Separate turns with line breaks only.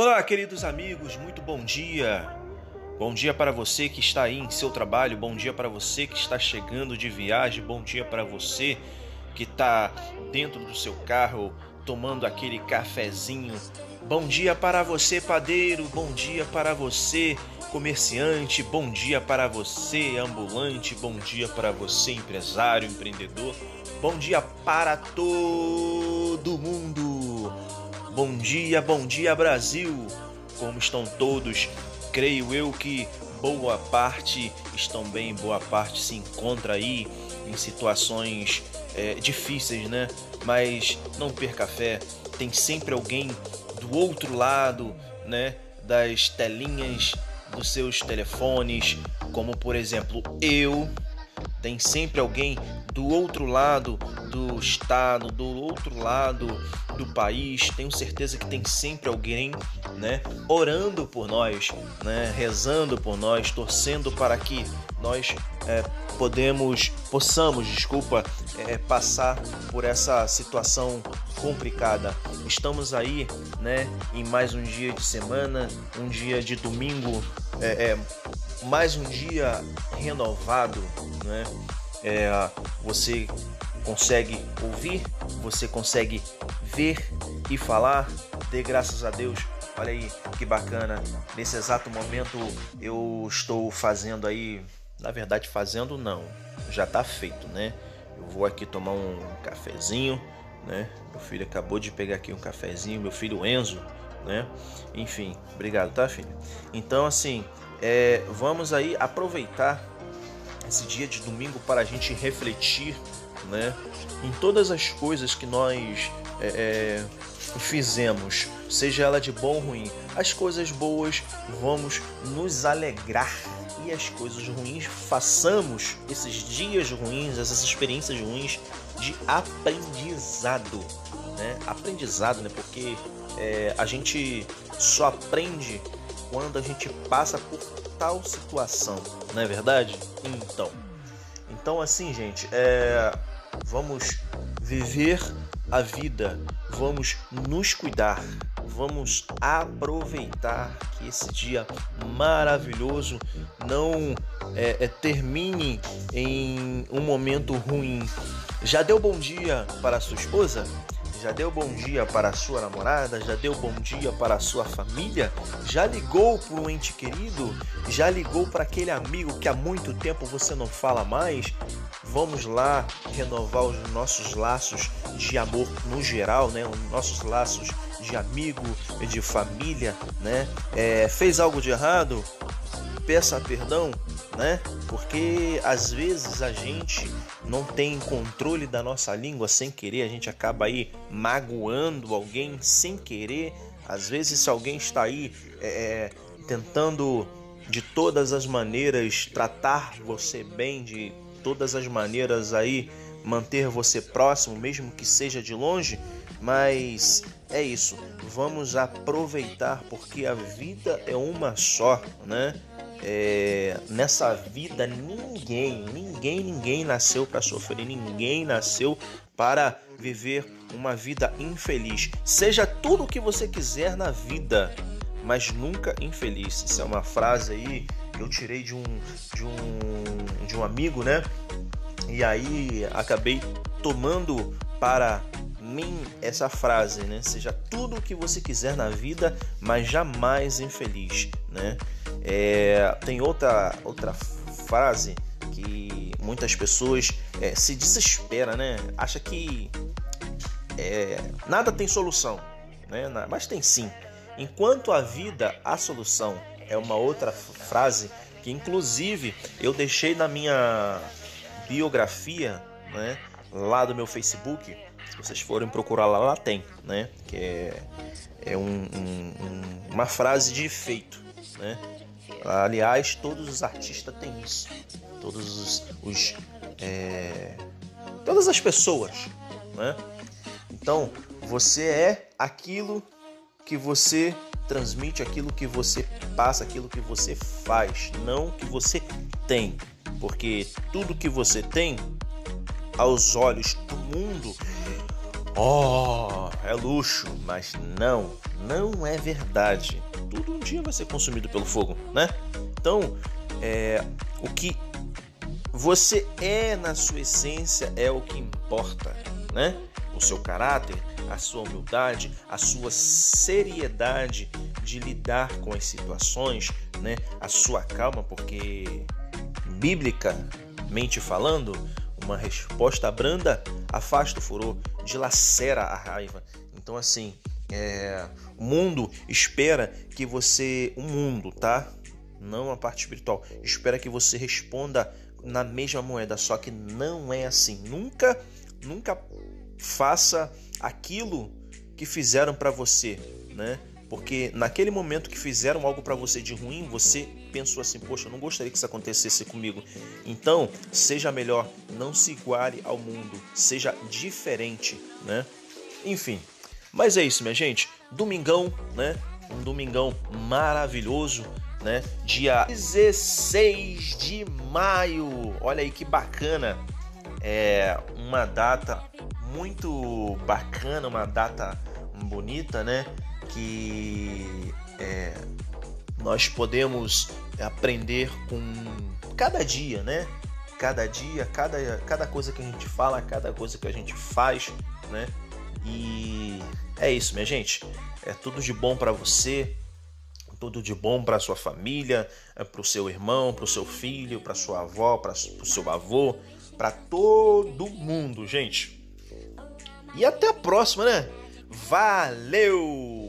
Olá, queridos amigos, muito bom dia. Bom dia para você que está aí em seu trabalho, bom dia para você que está chegando de viagem, bom dia para você que está dentro do seu carro tomando aquele cafezinho. Bom dia para você, padeiro, bom dia para você, comerciante, bom dia para você, ambulante, bom dia para você, empresário, empreendedor. Bom dia para todo mundo. Bom dia, bom dia, Brasil. Como estão todos? creio eu que boa parte estão bem, boa parte se encontra aí em situações é, difíceis, né? Mas não perca fé, tem sempre alguém do outro lado, né? Das telinhas dos seus telefones, como por exemplo eu, tem sempre alguém do outro lado do estado, do outro lado do país. Tenho certeza que tem sempre alguém, né, orando por nós, né, rezando por nós, torcendo para que nós é, podemos, possamos, desculpa, é, passar por essa situação complicada. Estamos aí, né, em mais um dia de semana, um dia de domingo, é, é mais um dia renovado, né? É, você consegue ouvir, você consegue ver e falar. Dê graças a Deus. Olha aí que bacana. Nesse exato momento eu estou fazendo aí, na verdade fazendo não, já está feito, né? Eu vou aqui tomar um cafezinho, né? Meu filho acabou de pegar aqui um cafezinho, meu filho Enzo, né? Enfim, obrigado, tá, filho? Então, assim, é, vamos aí aproveitar esse dia de domingo para a gente refletir né, em todas as coisas que nós é, é, fizemos, seja ela de bom ou ruim. As coisas boas vamos nos alegrar e as coisas ruins façamos esses dias ruins, essas experiências ruins de aprendizado, né? Aprendizado, né? Porque é, a gente só aprende quando a gente passa por tal situação, não é verdade? Então, então assim, gente, é, vamos viver a vida, vamos nos cuidar, vamos aproveitar que esse dia maravilhoso não é, é, termine em um momento ruim. Já deu bom dia para a sua esposa? Já deu bom dia para a sua namorada? Já deu bom dia para sua família? Já ligou para um ente querido? Já ligou para aquele amigo que há muito tempo você não fala mais? Vamos lá renovar os nossos laços de amor no geral, né? Os nossos laços de amigo, de família, né? É, fez algo de errado? Peça perdão, né? Porque às vezes a gente não tem controle da nossa língua sem querer, a gente acaba aí magoando alguém sem querer. Às vezes, se alguém está aí é, é tentando de todas as maneiras tratar você bem, de todas as maneiras aí manter você próximo, mesmo que seja de longe, mas é isso. Vamos aproveitar porque a vida é uma só, né? é, nessa vida ninguém, ninguém, ninguém nasceu para sofrer, ninguém nasceu para viver uma vida infeliz. Seja tudo o que você quiser na vida, mas nunca infeliz. Isso é uma frase aí eu tirei de um de um de um amigo, né? E aí acabei tomando para mim essa frase, né? Seja tudo o que você quiser na vida, mas jamais infeliz, né? É, tem outra, outra frase que muitas pessoas é, se desespera, né? Acha que é, nada tem solução, né? Mas tem sim. Enquanto a vida há solução é uma outra frase que inclusive eu deixei na minha biografia, né? Lá do meu Facebook. Se vocês forem procurar lá, lá tem, né? Que é, é um, um, uma frase de efeito, né? Aliás, todos os artistas têm isso. Todos os. os é, todas as pessoas. Né? Então, você é aquilo que você transmite, aquilo que você passa, aquilo que você faz, não que você tem. Porque tudo que você tem, aos olhos do mundo, Oh, é luxo, mas não, não é verdade. Tudo um dia vai ser consumido pelo fogo, né? Então, é, o que você é na sua essência é o que importa, né? O seu caráter, a sua humildade, a sua seriedade de lidar com as situações, né? A sua calma, porque biblicamente falando, uma resposta branda afasta o furor, dilacera a raiva. Então, assim, é, o mundo espera que você. O mundo, tá? Não a parte espiritual. Espera que você responda na mesma moeda, só que não é assim. Nunca, nunca faça aquilo que fizeram para você, né? Porque naquele momento que fizeram algo para você de ruim, você pensou assim: Poxa, eu não gostaria que isso acontecesse comigo. Então, seja melhor, não se iguale ao mundo, seja diferente, né? Enfim, mas é isso, minha gente. Domingão, né? Um domingão maravilhoso, né? Dia 16 de maio. Olha aí que bacana. É uma data muito bacana, uma data bonita, né? que é, nós podemos aprender com cada dia, né? Cada dia, cada, cada coisa que a gente fala, cada coisa que a gente faz, né? E é isso, minha gente. É tudo de bom para você, tudo de bom para sua família, é para o seu irmão, para o seu filho, para sua avó, para o seu avô, para todo mundo, gente. E até a próxima, né? Valeu!